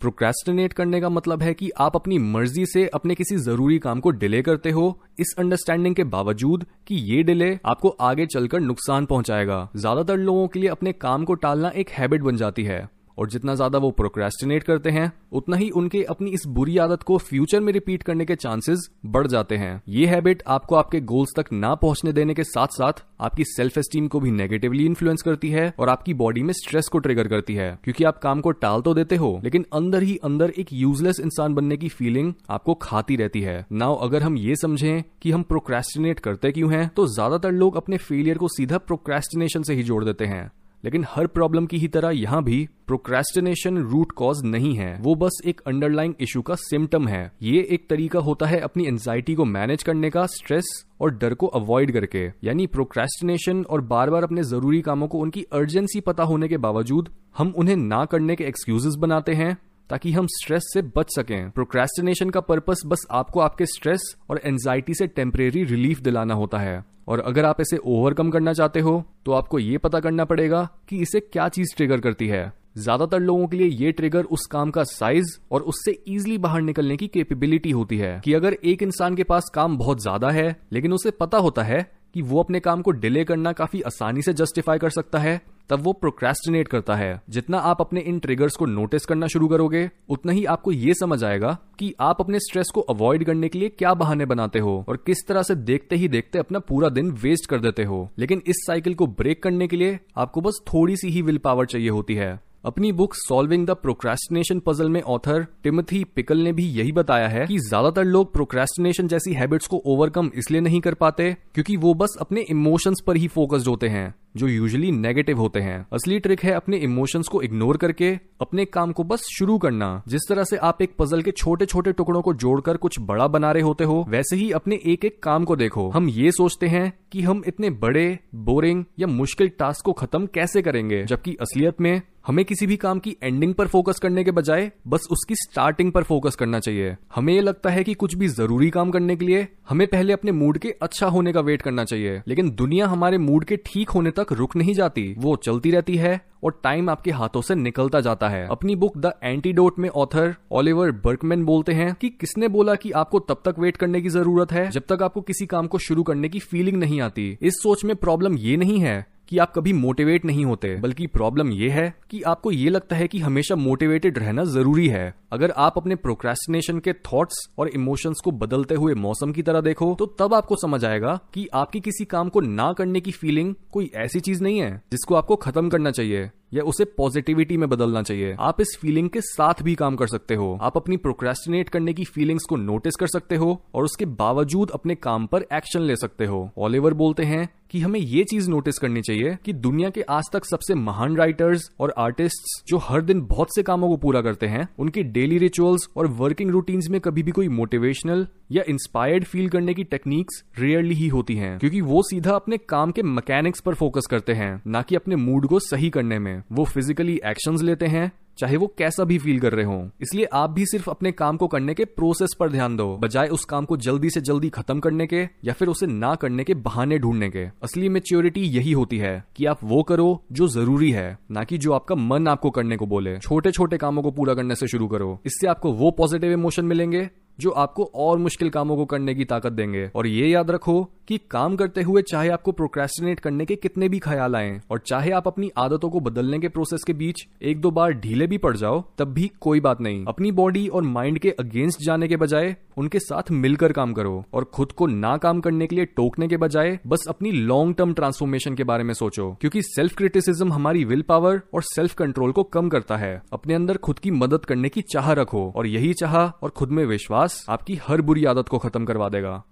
Procrastinate करने का मतलब है कि आप अपनी मर्ज़ी से अपने किसी ज़रूरी काम को डिले करते हो, इस अंडरस्टैंडिंग के बावजूद कि ये डिले आपको आगे चलकर नुकसान पहुंचाएगा। ज़्यादातर लोगों के लिए अपने काम को टालना एक हैबिट बन जाती है। और जितना ज़्यादा वो प्रोक्रेस्टिनेट करते हैं, उतना ही उनके अपनी इस बुरी आदत को फ्यूचर में रिपीट करने के चांसेस बढ़ जाते हैं। ये हैबिट आपको आपके गोल्स तक ना पहुँचने देने के साथ साथ आपकी सेल्फ एस्टीम को भी नेगेटिवली इन्फ्लुएंस करती है और आपकी बॉडी में स्ट्रेस को ट्रिगर करती है। क्योंकि आप काम को टाल तो देते हो, लेकिन अंदर ही अंदर एक यूजलेस इंसान बनने की फीलिंग आपको खाती रहती है। नाउ अगर हम ये समझें कि हम प्रोक्रेस्टिनेट करते क्यों हैं तो ज़्यादातर लोग अपने फेलियर को सीधा प्रोक्रेस्टिनेशन से ही जोड़ देते हैं। लेकिन हर प्रॉब्लम की ही तरह यहाँ भी प्रोक्रेस्टिनेशन रूट कॉज नहीं है। वो बस एक अंडरलाइंग इशू का सिम्टम है। ये एक तरीका होता है अपनी एंजाइटी को मैनेज करने का स्ट्रेस और डर को अवॉइड करके। यानी प्रोक्रेस्टिनेशन और बार बार अपने ज़रूरी कामों को उनकी अर्जेंसी पता होने के बावजूद हम उन्हें ना करने के एक्सक्यूजेस बनाते हैं ताकि हम स्ट्रेस से बच सकें। प्रोक्रेस्टिनेशन का पर्पस बस आपको आपके स्ट्रेस और एंजाइटी से टेम्परेरी रिलीफ दिलाना होता है। और अगर आप इसे ओवरकम करना चाहते हो तो आपको ये पता करना पड़ेगा कि इसे क्या चीज़ ट्रिगर करती है। ज़्यादातर लोगों के लिए ये ट्रिगर उस काम का साइज़ और उससे इजिली बाहर निकलने की कैपेबिलिटी होती है कि अगर एक इंसान के पास काम बहुत ज़्यादा है, लेकिन उसे पता होता है कि वो अपने काम को डिले करना काफ़ी आसानी से जस्टिफाई कर सकता है, तब वो प्रोक्रेस्टिनेट करता है। जितना आप अपने इन ट्रिगर्स को नोटिस करना शुरू करोगे, उतना ही आपको ये समझ आएगा कि आप अपने स्ट्रेस को अवॉइड करने के लिए क्या बहाने बनाते हो और किस तरह से देखते ही देखते अपना पूरा दिन वेस्ट कर देते हो। लेकिन इस साइकिल को ब्रेक करने के लिए आपको बस थोड़ी सी ही विल पावर चाहिए होती है। अपनी book solving the procrastination puzzle में ऑथर टिमथी पिकल ने भी यही बताया है कि ज़्यादातर लोग प्रोक्रेस्टिनेशन जैसी हैबिट्स को ओवरकम इसलिए नहीं कर पाते क्योंकि वो बस अपने इमोशंस पर ही फोकस्ड होते हैं। जो यूजुअली नेगेटिव होते हैं। असली ट्रिक है अपने इमोशंस को इग्नोर करके, अपने काम को बस शुरू करना। जिस तरह से आप एक पजल के छोटे छोटे टुकड़ों को जोड़कर कुछ बड़ा बना रहे होते हो, वैसे ही अपने एक एक काम को देखो। हम ये सोचते हैं कि हम इतने बड़े बोरिंग या मुश्किल टास्क को खत्म कैसे करेंगे? जबकि असलियत में, हमें किसी भी काम की एंडिंग पर फोकस करने के बजाय, बस उसकी स्टार्टिंग पर फोकस करना चाहिए। हमें ये लगता है कि कुछ भी ज़रूरी काम करने के लिए हमें पहले अपने मूड के अच्छा होने का वेट करना चाहिए। लेकिन दुनिया हमारे मूड के ठीक होने तक रुक नहीं जाती। वो चलती रहती है और टाइम आपके हाथों से निकलता जाता है। अपनी बुक द एंटीडोट में ऑथर ओलिवर बर्कमैन बोलते हैं कि किसने बोला कि आपको तब तक वेट करने की ज़रूरत है जब तक आपको किसी काम को शुरू करने की फीलिंग नहीं आती। इस सोच में प्रॉब्लम ये नहीं है कि आप कभी मोटिवेट नहीं होते, बल्कि प्रॉब्लम यह है कि आपको ये लगता है कि हमेशा मोटिवेटेड रहना ज़रूरी है। अगर आप अपने प्रोक्रेस्टिनेशन के थॉट्स और इमोशंस को बदलते हुए मौसम की तरह देखो तो तब आपको समझ आएगा कि आपकी किसी काम को ना करने की फीलिंग कोई ऐसी चीज़ नहीं है, जिसको आपको खत्म करना चाहिए, या उसे पॉजिटिविटी में बदलना चाहिए। आप इस फीलिंग के साथ भी काम कर सकते हो। आप अपनी प्रोक्रेस्टिनेट करने की फीलिंग्स को नोटिस कर सकते हो और उसके बावजूद अपने काम पर एक्शन ले सकते हो। ऑलिवर बोलते हैं कि हमें ये चीज़ नोटिस करनी चाहिए कि दुनिया के आज तक सबसे महान राइटर्स और आर्टिस्ट जो हर दिन बहुत से कामों को पूरा करते हैं, उनकी डेली रिचुअल्स और वर्किंग रूटीन्स में कभी भी कोई मोटिवेशनल या इंस्पायर्ड फील करने की टेक्निक्स रेयरली ही होती हैं, क्योंकि वो सीधा अपने काम के मैकेनिक्स पर फोकस करते हैं, ना कि अपने मूड को सही करने में। वो फिजिकली एक्शंस लेते हैं, चाहे वो कैसा भी फील कर रहे हो। इसलिए आप भी सिर्फ़ अपने काम को करने के प्रोसेस पर ध्यान दो, बजाय उस काम को जल्दी से जल्दी खत्म करने के, या फिर उसे ना करने के बहाने ढूँढने के। असली मेच्योरिटी यही होती है कि आप वो करो जो ज़रूरी है, ना कि जो आपका मन आपको करने को बोले। छोटे छोटे कामों को पूरा करने से शुरू करो। इससे आपको वो पॉजिटिव इमोशन मिलेंगे जो आपको और मुश्किल कामों को करने की ताकत देंगे। और ये याद रखो कि काम करते हुए चाहे आपको प्रोक्रेस्टिनेट करने के कितने भी ख्याल आए और चाहे आप अपनी आदतों को बदलने के प्रोसेस के बीच एक दो बार ढीले भी पड़ जाओ, तब भी कोई बात नहीं। अपनी बॉडी और माइंड के अगेंस्ट जाने के बजाय उनके साथ मिलकर काम करो और खुद को ना काम करने के लिए टोकने के बजाय बस अपनी लॉन्ग टर्म ट्रांसफॉर्मेशन के बारे में सोचो, क्योंकि सेल्फ क्रिटिसिज्म हमारी विल पावर और सेल्फ कंट्रोल को कम करता है। अपने अंदर खुद की मदद करने की चाह रखो और यही चाह और खुद में विश्वास आपकी हर बुरी आदत को खत्म करवा देगा।